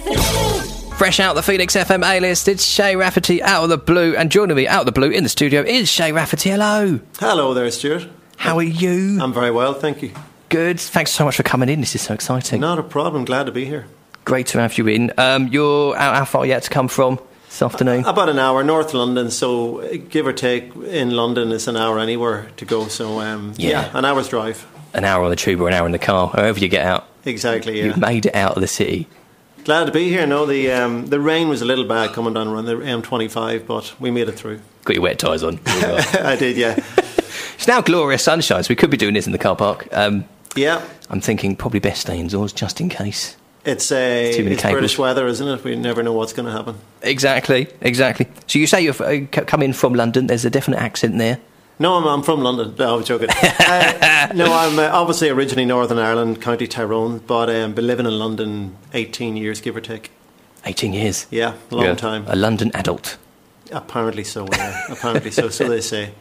FM. Fresh out the Phoenix FM A list, it's Shay Rafferty out of the blue, and joining me out of the blue in the studio is Shay Rafferty. Hello. Hello there, Stuart. How are you? I'm very well, thank you. Good. Thanks so much for coming in. This is so exciting. Not a problem. Glad to be here. Great to have you in. Um, you're out, how far yet to come from this afternoon? About an hour north London, so give or take in London is an hour anywhere to go. So um, Yeah. yeah. an hour's drive. An hour on the tube or an hour in the car, however you get out. Exactly. Yeah. You've made it out of the city. Glad to be here. No, the um, the rain was a little bad coming down around the M25, but we made it through. Got your wet ties on. I did, yeah, it's now glorious sunshine, so we could be doing this in the car park. Um, yeah. I'm thinking probably best stay indoors just in case. It's Too many it's. British weather, isn't it? We never know what's going to happen. Exactly, exactly. So you say you've uh, come in from London. There's a definite accent there. No, I'm, I'm from London. No, I'm joking. uh, no, I'm uh, obviously originally Northern Ireland, County Tyrone, but um, been living in London 18 years, give or take. 18 years. Yeah, a long You're time. A London adult. Apparently so. Yeah. Apparently so. So they say.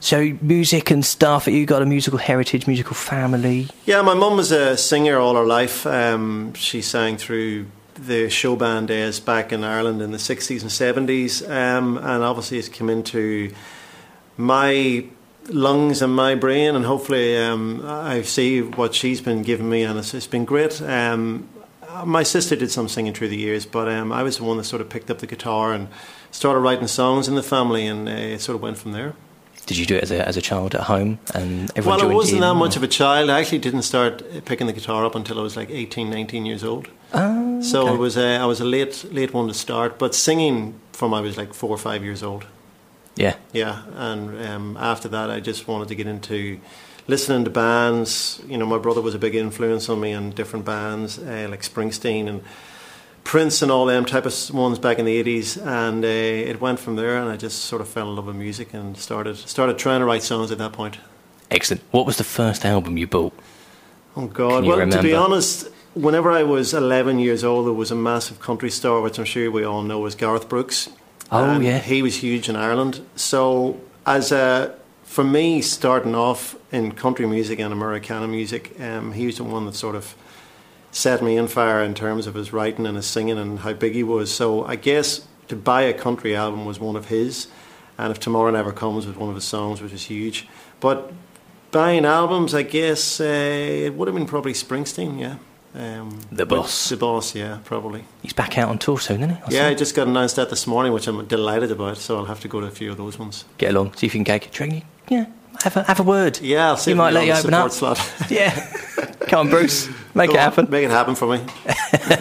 So music and stuff. You got a musical heritage, musical family. Yeah, my mum was a singer all her life. Um, she sang through the show band days back in Ireland in the 60s and 70s, um, and obviously it's come into my lungs and my brain, and hopefully um, I see what she's been giving me, and it's, it's been great. Um, my sister did some singing through the years, but um, I was the one that sort of picked up the guitar and started writing songs in the family, and uh, it sort of went from there. Did you do it as a, as a child at home? And everyone Well, I wasn't in, that much of a child. I actually didn't start picking the guitar up until I was like 18, 19 years old. Ah, So okay. it was a, I was a late late one to start, but singing from I was like four or five years old. Yeah. Yeah, and um, after that, I just wanted to get into listening to bands. You know, my brother was a big influence on me in different bands uh, like Springsteen and Prince and all them type of ones back in the eighties, and uh, it went from there. And I just sort of fell in love with music and started started trying to write songs at that point. Excellent. What was the first album you bought? Oh God! Well, to be honest, whenever I was 11 years old, there was a massive country star, which I'm sure we all know, was Garth Brooks. Oh, And yeah. he was huge in Ireland. So, as a for me, starting off in country music and Americana music, um, he was the one that sort of set me on fire in terms of his writing and his singing and how big he was. So, I guess to buy a country album was one of his, and if Tomorrow Never Comes was one of his songs, which is huge. But buying albums, I guess uh, it would have been probably Springsteen, yeah. Um, The Boss. The boss, yeah, probably. He's back out on tour soon, isn't he? I Yeah, I just got announced that this morning, which I'm delighted about. So I'll have to go to a few of those ones. Get along. See if you can gag. Do you Yeah. Have a, have a word. Yeah, I'll see He if might let on you open up. slot. Yeah. Come on, Bruce. Make Go it on, happen. Make it happen for me.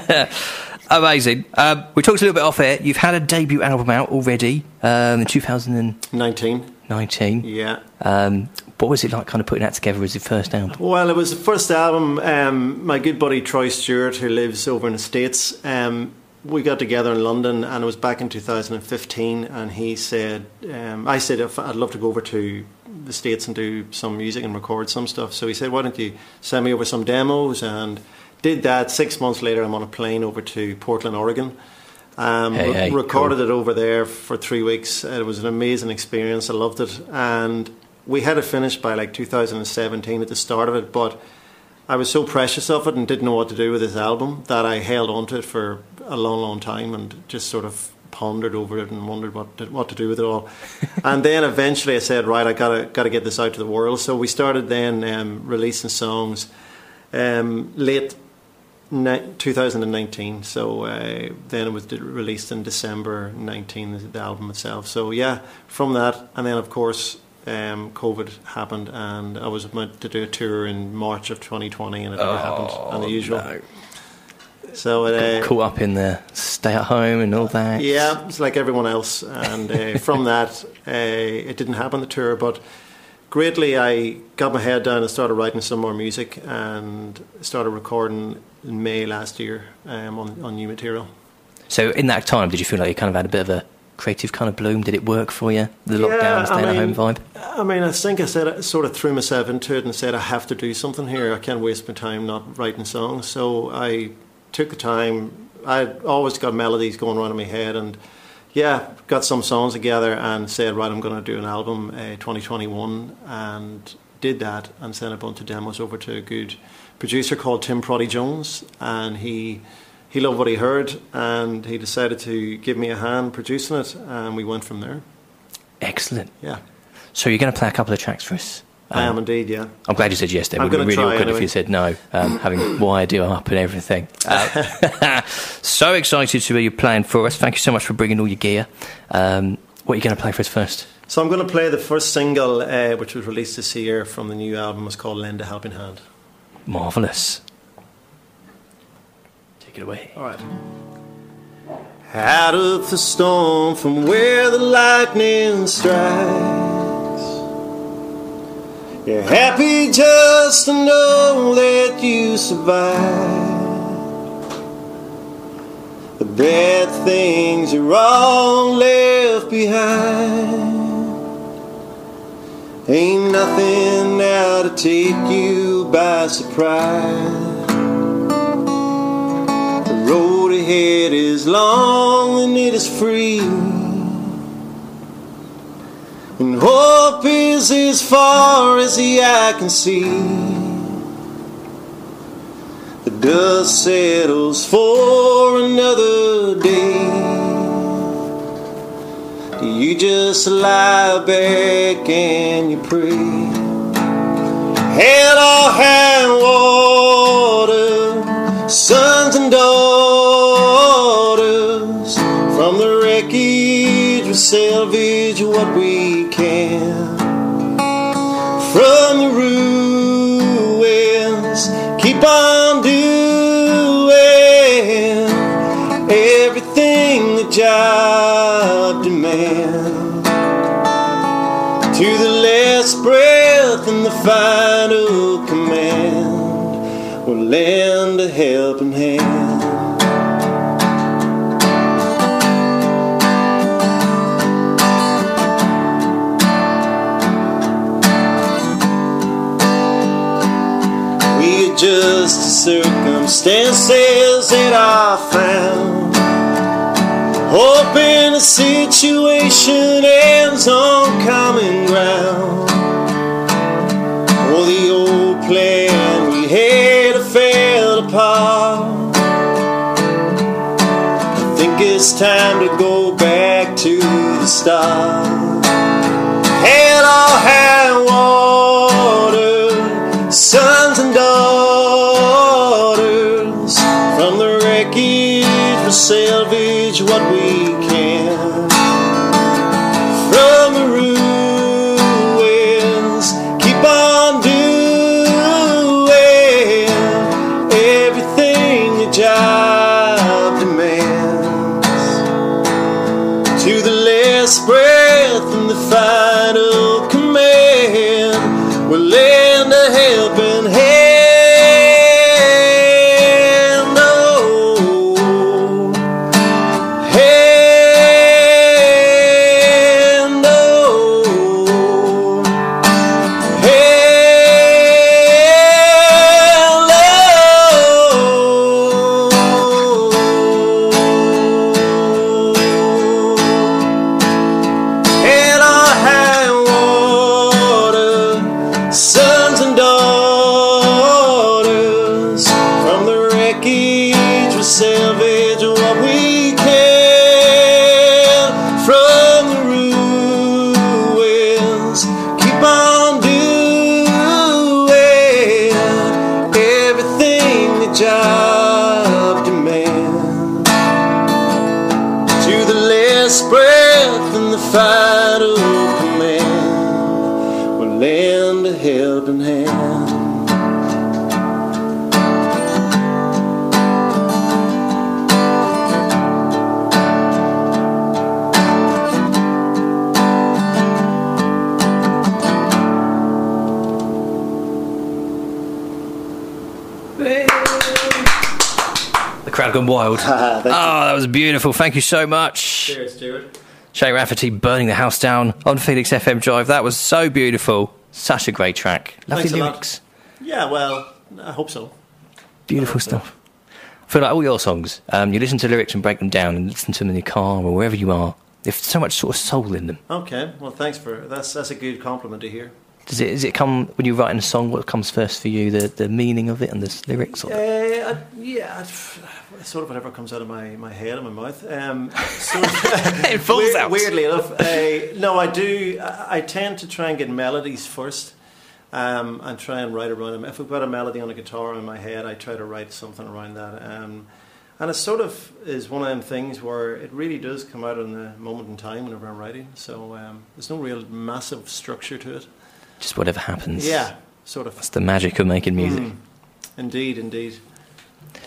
Amazing. Um, we talked a little bit off air. You've had a debut album out already um, in 2019. 19. Yeah. Um, what was it like kind of putting that together as your first album? Well, it was the first album. Um, my good buddy Troy Stewart, who lives over in the States, um, we got together in London, and it was back in 2015. And he said, um, I said, if I'd love to go over to the States and do some music and record some stuff. So he said, why don't you send me over some demos? And did that. Six months later, I'm on a plane over to Portland, Oregon. Um, Hey, hey, recorded it over there for three weeks. It was an amazing experience. I loved it, and we had it finished by like 2017 at the start of it. But I was so precious of it and didn't know what to do with this album that I held on to it for a long, long time and just sort of pondered over it and wondered what to, what to do with it all. and then eventually I said, right, I gotta gotta get this out to the world. So we started then um, releasing songs um, late ni- 2019. So uh, then it was released in December 19, the- the album itself. So yeah, from that, and then of course um, COVID happened, and I was meant to do a tour in March of 2020, and it never happened, and the usual. no. So it, uh, Caught up in the stay at home and all that. yeah, it's like everyone else, and uh, from that, uh, it didn't happen the tour, but greatly I got my head down and started writing some more music and started recording in May last year um, on, on new material. So in that time, did you feel like you kind of had a bit of a creative kind of bloom? Did it work for you? The lockdown, staying at home vibe? I mean, I think I said I sort of threw myself into it and said I have to do something here. I can't waste my time not writing songs. So I took the time. I always got melodies going around in my head, and yeah, got some songs together and said, right, I'm going to do an album, uh, 2021, and did that and sent a bunch of demos over to a good producer called Tim Prottey-Jones, and he. He he loved what he heard, and he decided to give me a hand producing it, and we went from there. Excellent. Yeah, So you're going to play a couple of tracks for us. I Um, am indeed. Yeah. I'm glad you said yes. Then I'm would be really awkward if you said no, um, having wired you up and everything. Uh, so excited to be playing for us. Thank you so much for bringing all your gear. Um, what are you going to play for us first? So I'm going to play the first single, uh, which was released this year from the new album. It's called "Lend a Helping Hand." Marvelous. Take it away. All right. Out of the storm from where the lightning strikes. You're happy just to know that you survived. The bad things are all left behind. Ain't nothing now to take you by surprise. The road ahead is long and it is free. And hope is as far as the eye can see. The dust settles for another day. You just lie back and you pray. Hell or high water, sons salvage what we can. From the ruins, keep on doing everything the job demands. To the last breath and the final command, we'll lend a helping hand. We the circumstances that I found. Hoping the situation ends on common ground. Oh, the old plan we had fell apart. I think it's time to go back to the start. Hell crowd gone wild. Ah, oh, that was beautiful. Thank you so much. Cheers, Stuart. Shay Rafferty burning the house down on Phoenix FM Drive. That was so beautiful. Such a great track. Lovely Thanks a lot. lyrics. Yeah, well, I hope so. Beautiful stuff. I feel like all your songs, um, you listen to lyrics and break them down and listen to them in your car or wherever you are. There's so much sort of soul in them. Okay, well, thanks for that's that's a good compliment to hear. Does it, does it come when you're writing a song? What comes first for you, the, the meaning of it and the lyrics? Or? Uh, I- yeah, I'd- sort of whatever comes out of my, my head and my mouth. Um, sort of- It falls weird- out. Weirdly enough, uh, no, I do. I, I tend to try and get melodies first, um, and try and write around them. If I've got a melody on a guitar in my head, I try to write something around that. Um, and it sort of is one of them things where it really does come out in the moment in time whenever I'm writing. So um, there's no real massive structure to it. Just whatever happens. Yeah, sort of. That's the magic of making music. Mm. Indeed, indeed.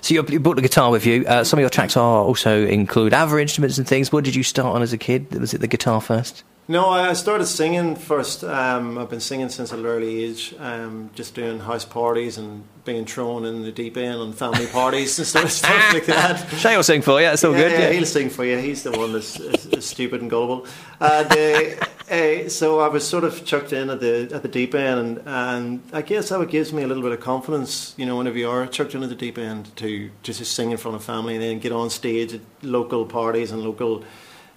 So you, brought the guitar with you. Uh, some of your tracks are also include other instruments and things. What did you start on as a kid? Was it the guitar first? No, I started singing first. Um, I've been singing since an early age, um, just doing house parties and being thrown in the deep end on family parties and stuff, stuff like that. Shay will sing for you. It's all good. Yeah, Yeah. he'll sing for you. He's the one that's is, is stupid and gullible. And, uh, uh, so I was sort of chucked in at the at the deep end, and, and I guess that gives me a little bit of confidence. You know, whenever you are chucked in at the deep end, to to just sing in front of family and then get on stage at local parties and local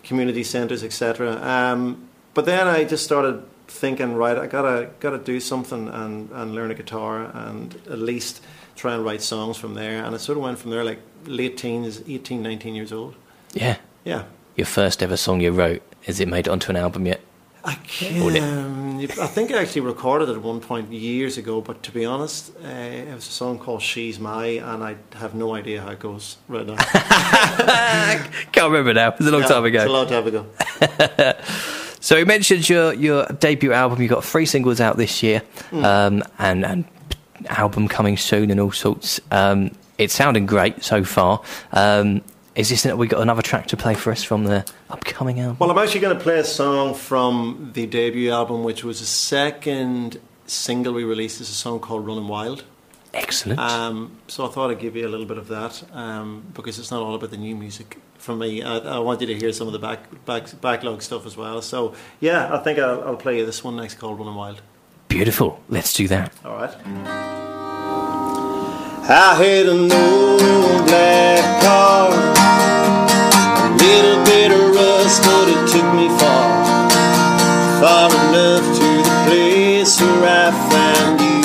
community centres, etc. Um, but then I just started thinking, right, I gotta gotta do something and, and learn a guitar and at least try and write songs from there. And it sort of went from there, like late teens, 18, 19 years old. yeah. Yeah. Your first ever song you wrote, has it made it onto an album yet? I Would it? can. I think I actually recorded it at one point years ago, but to be honest, uh, it was a song called "She's My," and I have no idea how it goes right now. Can't remember now. It was a long Yeah, time It's a long time ago. So you mentioned your, your debut album. You've got three singles out this year, Hmm. um, and and album coming soon and all sorts. Um, it's sounding great so far. Um, is this that we got another track to play for us from the upcoming album? Well, I'm actually going to play a song from the debut album, which was the second single we released. It's a song called "Running Wild." Excellent. Um, so I thought I'd give you a little bit of that um, because it's not all about the new music for me. I, I want you to hear some of the back, back backlog stuff as well. So yeah, I think I'll, I'll play you this one next called "Running Wild." Beautiful. Let's do that. All right. I had an old black car, far enough to the place where I found you.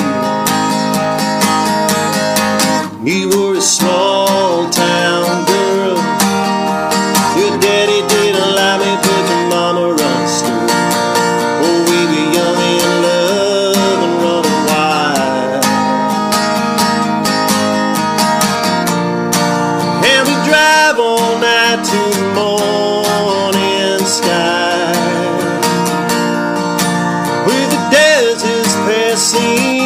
You were a small town girl. Your daddy didn't allow me, but your mama understood. Oh, we were young in love and running wild. And we drive all night to the morning passing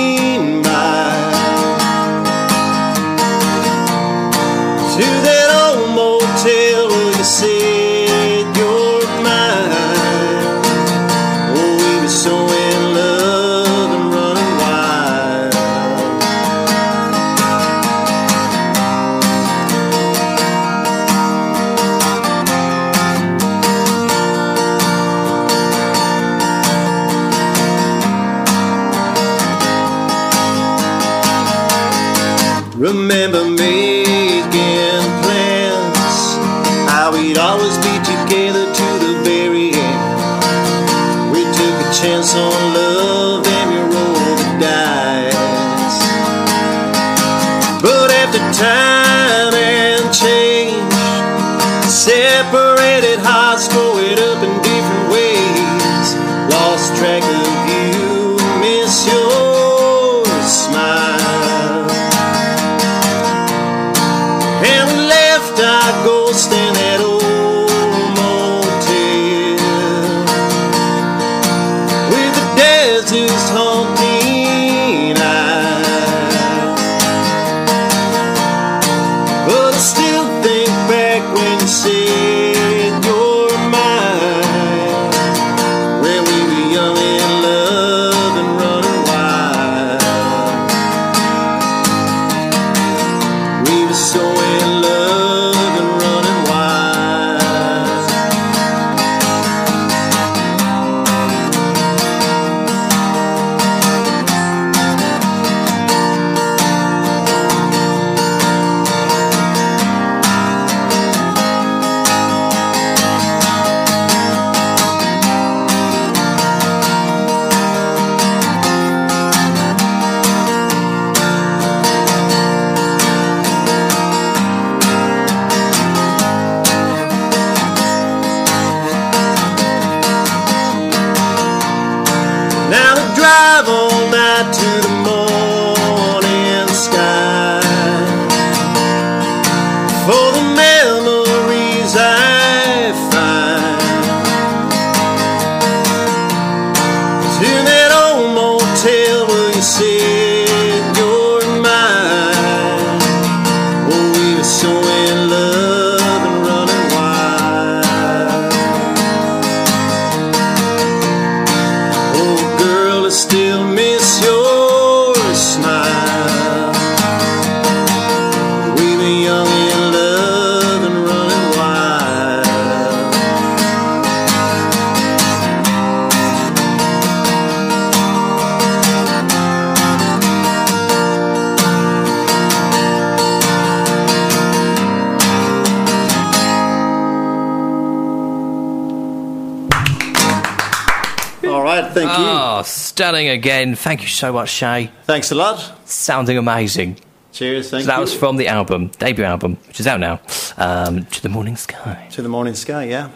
stunning again. Thank you so much, Shay. Thanks a lot. Sounding amazing. Cheers, thank So that you. was from the album, debut album, which is out now, um, To the Morning Sky. to the morning sky, yeah.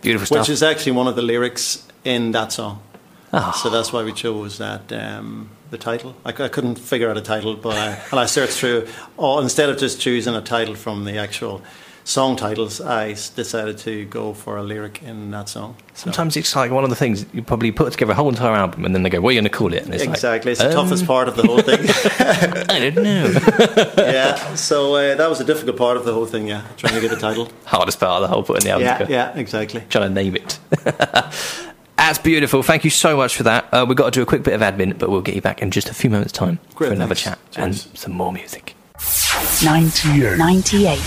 Beautiful stuff. Which is actually one of the lyrics in that song. Ah. So that's why we chose that um, the title. I couldn't figure out a title, but I, and I searched through. Oh, instead of just choosing a title from the actual song titles, I decided to go for a lyric in that song. So- Sometimes it's like one of the things you probably put together a whole entire album and then they go, "What are you going to call it?" And it's exactly, like, it's the um, toughest part of the whole thing. I don't know. yeah, so uh, that was a difficult part of the whole thing. Yeah, trying to get a title. Hardest part of the whole putting the album yeah, together. yeah, exactly. Trying to name it. That's beautiful. Thank you so much for that. Uh, we've got to do a quick bit of admin, but we'll get you back in just a few moments' time Great, for another thanks. chat and some more music. 98. 98.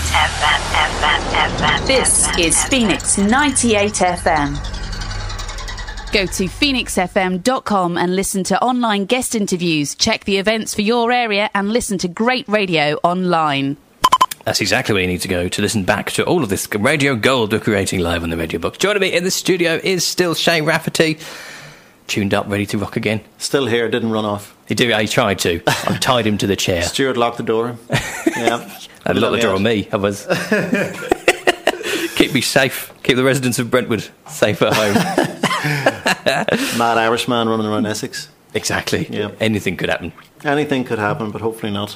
This is Phoenix 98 FM. Go to phoenixfm.com and listen to online guest interviews, check the events for your area, and listen to great radio online. That's exactly where you need to go to listen back to all of this radio gold we're creating live on the radio box. Joining me in the studio is still Shay Rafferty, tuned up, ready to rock again. Still here, didn't run off. He did. He tried to. I tied him to the chair. Stuart locked the door. Yeah, I'd lock the door on me. I was. Keep me safe. Keep the residents of Brentwood safe at home. Mad Irishman running around Essex. exactly. Yeah. Anything could happen. Anything could happen, but hopefully not.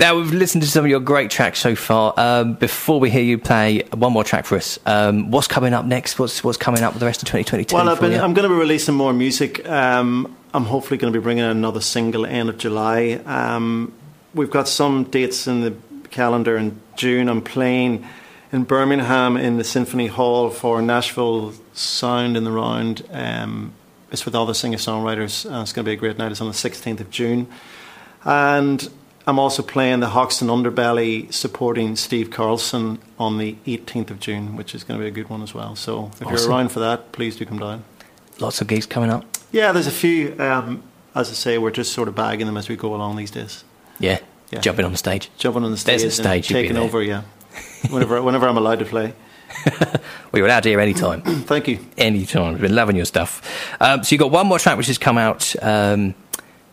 Now we've listened to some of your great tracks so far. Um, before we hear you play one more track for us, um, what's coming up next? What's what's coming up with the rest of 2022? Well, I've been, you? I'm going to be releasing more music. Um, I'm hopefully going to be bringing another single end of July. Um, we've got some dates in the calendar in June. I'm playing in Birmingham in the Symphony Hall for Nashville Sound in the Round. Um, it's with other singer songwriters. Uh, it's going to be a great night. It's on the 16th of June. And I'm also playing the Hoxton Underbelly supporting Steve Carlson on the 18th of June, which is going to be a good one as well. So if Awesome. you're around for that, please do come down. Lots of gigs coming up. Yeah, there's a few. Um, as I say, we're just sort of bagging them as we go along these days. Yeah. Yeah. Jumping on the stage. Jumping on the stage, There's a stage, taking over. Yeah, whenever whenever I'm allowed to play. Well, you're allowed here anytime. Thank you. anytime. I've been loving your stuff. Um, so you've got one more track which has come out um,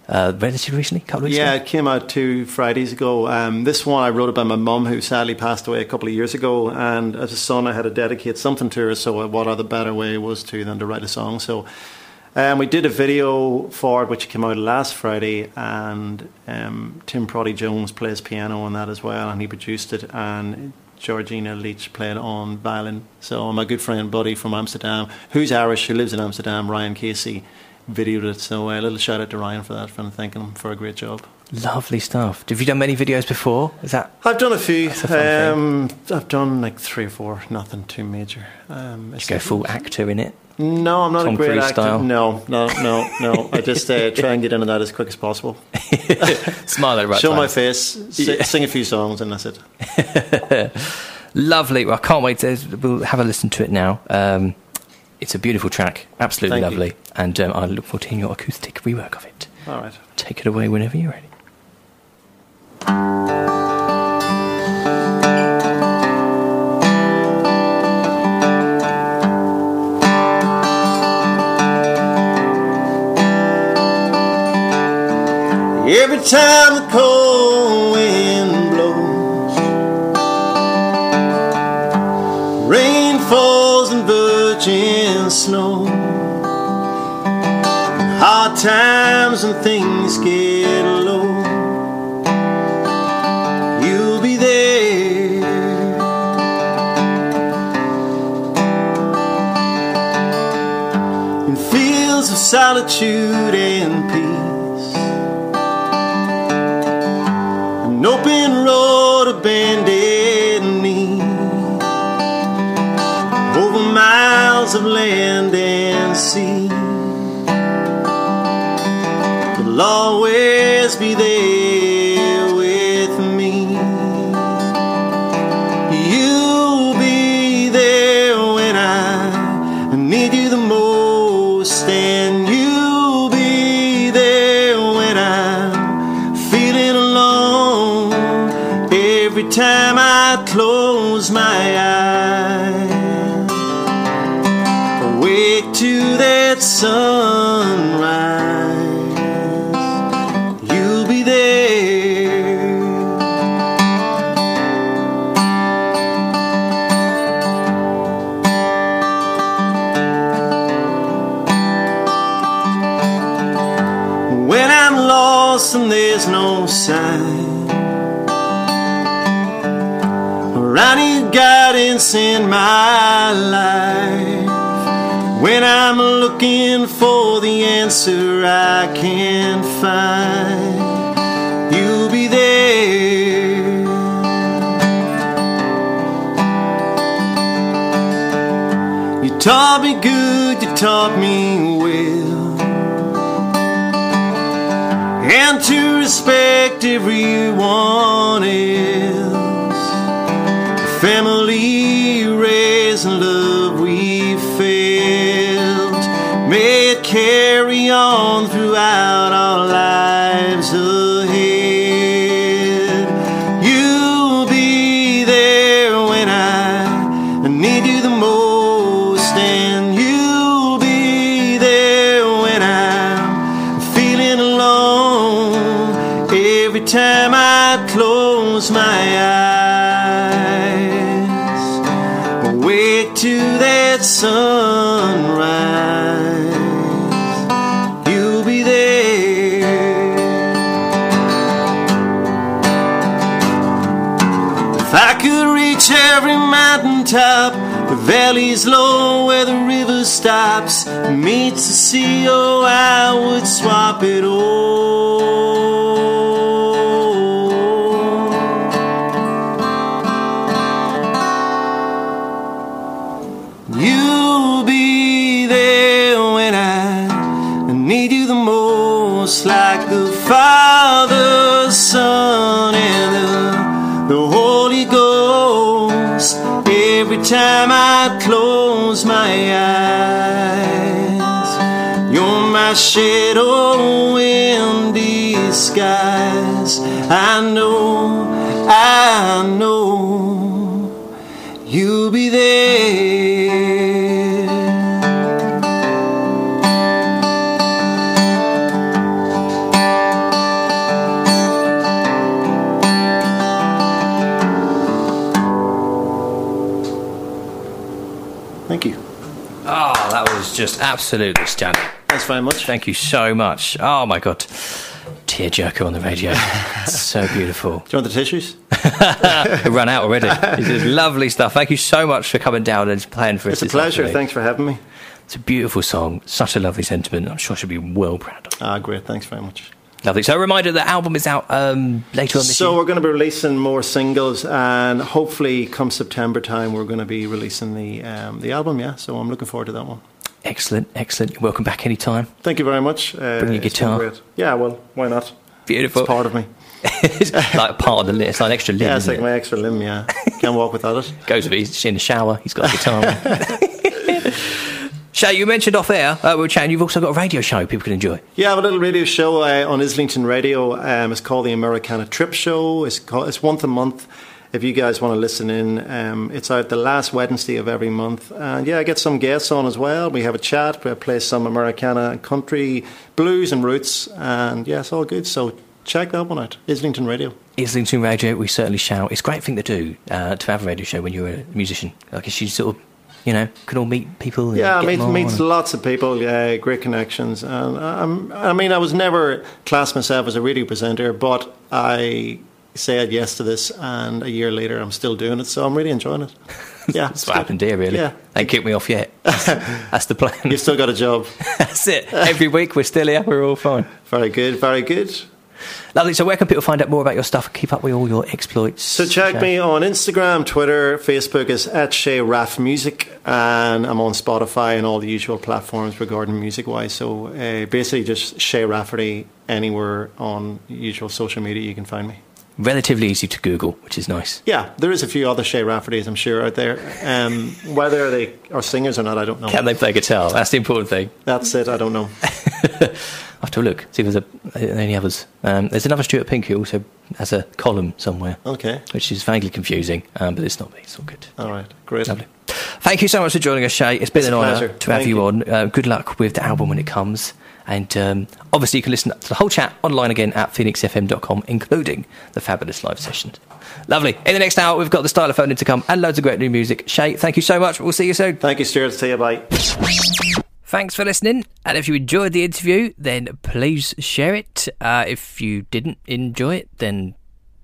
uh, recently, a couple of weeks Yeah, ago. it came out two Fridays ago. Um, this one I wrote about my mum, who sadly passed away a couple of years ago. And as a son, I had to dedicate something to her. So, what other better way was to than to write a song? So, um, we did a video for it, which came out last Friday, and um, Tim Prottey-Jones plays piano on that as well, and he produced it. And Georgina Leach played on violin. So, my good friend Buddy from Amsterdam, who's Irish, who lives in Amsterdam, Ryan Casey, videoed it. So, uh, a little shout out to Ryan for that, and thanking him for a great job. Lovely stuff. Have you done many videos before? Is that I've done a few. a Um, I've done like three or four, nothing too major. Um, you go full actor in it? No, I'm not Tom a great Cruise actor. style? No, no, no, no. I just uh, try and get into that as quick as possible. Smile at right Show time. my face, si- sing a few songs, and that's it. Lovely. Well, I can't wait to we'll have a listen to it now. Um, it's a beautiful track, absolutely Thank you. lovely, and um, I look forward to hearing your acoustic rework of it. All right. Take it away whenever you're ready. Every time the cold wind blows, rain falls and virgin snow. Hard times and things get low. You'll be there. In fields of solitude and peace. An open road of be there lost and there's no sign. Or I need guidance in my life. When I'm looking for the answer I can't find, you'll be there. You taught me good, you taught me well. And to respect everyone else. Family raised and love top, the valleys low where the river stops, meets the sea, oh, I would swap it all. Shadow in disguise. I know, I know you'll be there. Thank you. Oh, that was just absolutely stunning. Thanks very much. Thank you so much. Oh my god, tearjerker on the radio. so beautiful. Do you want the tissues? We've run out already. This is lovely stuff. Thank you so much for coming down and playing for us. It's a pleasure. afternoon. Thanks for having me. It's a beautiful song. Such a lovely sentiment. I'm sure she'll be well proud of. Ah, great. Thanks very much. Lovely. So, a reminder the album is out um, later on this So year. we're going to be releasing more singles, and hopefully, come September time, we're going to be releasing the um, the album. Yeah, so I'm looking forward to that one. Excellent, excellent. You're welcome back anytime. Thank you very much. Uh, Bring your guitar. Yeah, well, why not? Beautiful. It's part of me. it's like part of the list. It's like an extra limb. Yeah, it's like it? my extra limb. Yeah, can't walk without it. Goes with it. He's in the shower. He's got a guitar. Shay, you mentioned off air, uh, we were chatting, you've also got a radio show people can enjoy. Yeah, I have a little radio show uh, on Islington Radio. Um, it's called the Americana Trip Show. It's called, it's once a month. If you guys want to listen in, um, it's out the last Wednesday of every month. And yeah, I get some guests on as well. We have a chat. We play some Americana country blues and roots, and yeah, it's all good. So check that one out. Islington Radio. Islington Radio, we certainly shall. It's a great thing to do, uh, to have a radio show when you're a musician. I guess you sort of, you know, can all meet people. And Yeah, I meet meets lots of people. Yeah, great connections. And um, I mean, I was never classed myself as a radio presenter, but I said yes to this, and a year later, I'm still doing it. So I'm really enjoying it. Yeah, That's what happened here, really. Yeah. They kicked me off yet. That's, that's the plan. You've still got a job. that's it. Every week we're still here. We're all fine. Very good, very good. Lovely. So, where can people find out more about your stuff and keep up with all your exploits? So check Shay? me on Instagram, Twitter, Facebook is at Shay Raff Music, and I'm on Spotify and all the usual platforms regarding music wise. So uh, basically, just Shay Rafferty anywhere on usual social media you can find me. Relatively easy to Google, which is nice. Yeah, there is a few other Shay Raffertys, I'm sure, out there. Um, whether they are singers or not, I don't know. Can they play guitar? That's the important thing. That's it, I don't know. I have to look, see if there's a, any others. Um, there's another Stuart Pink who also has a column somewhere, Okay. which is vaguely confusing, um, but it's not me. It's all good. All right. Great. Lovely. Thank you so much for joining us, Shay. It's been It's an honour to have you, you. on. Uh, good luck with the album when it comes. And um, obviously, you can listen to the whole chat online again at phoenixfm.com, including the fabulous live sessions. Lovely. In the next hour, we've got the stylophone to come and loads of great new music. Shay, thank you so much. We'll see you soon. Thank you, Stuart. See you. Bye. Thanks for listening. And if you enjoyed the interview, then please share it. Uh, if you didn't enjoy it, then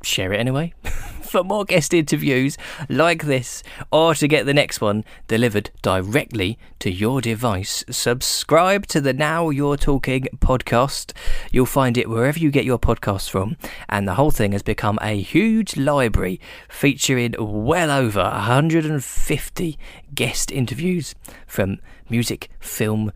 share it anyway. for more guest interviews like this, or to get the next one delivered directly to your device, subscribe to the Now You're Talking podcast. You'll find it wherever you get your podcasts from. And the whole thing has become a huge library featuring well over 150 guest interviews from music, film,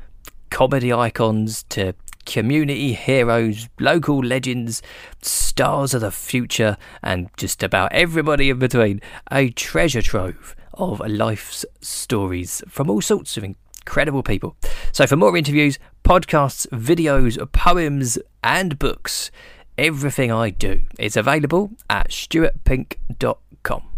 comedy icons to community heroes, local legends, stars of the future, and just about everybody in between. A treasure trove of life's stories from all sorts of incredible people. So, for more interviews, podcasts, videos, poems, and books, everything I do is available at stuartpink.com.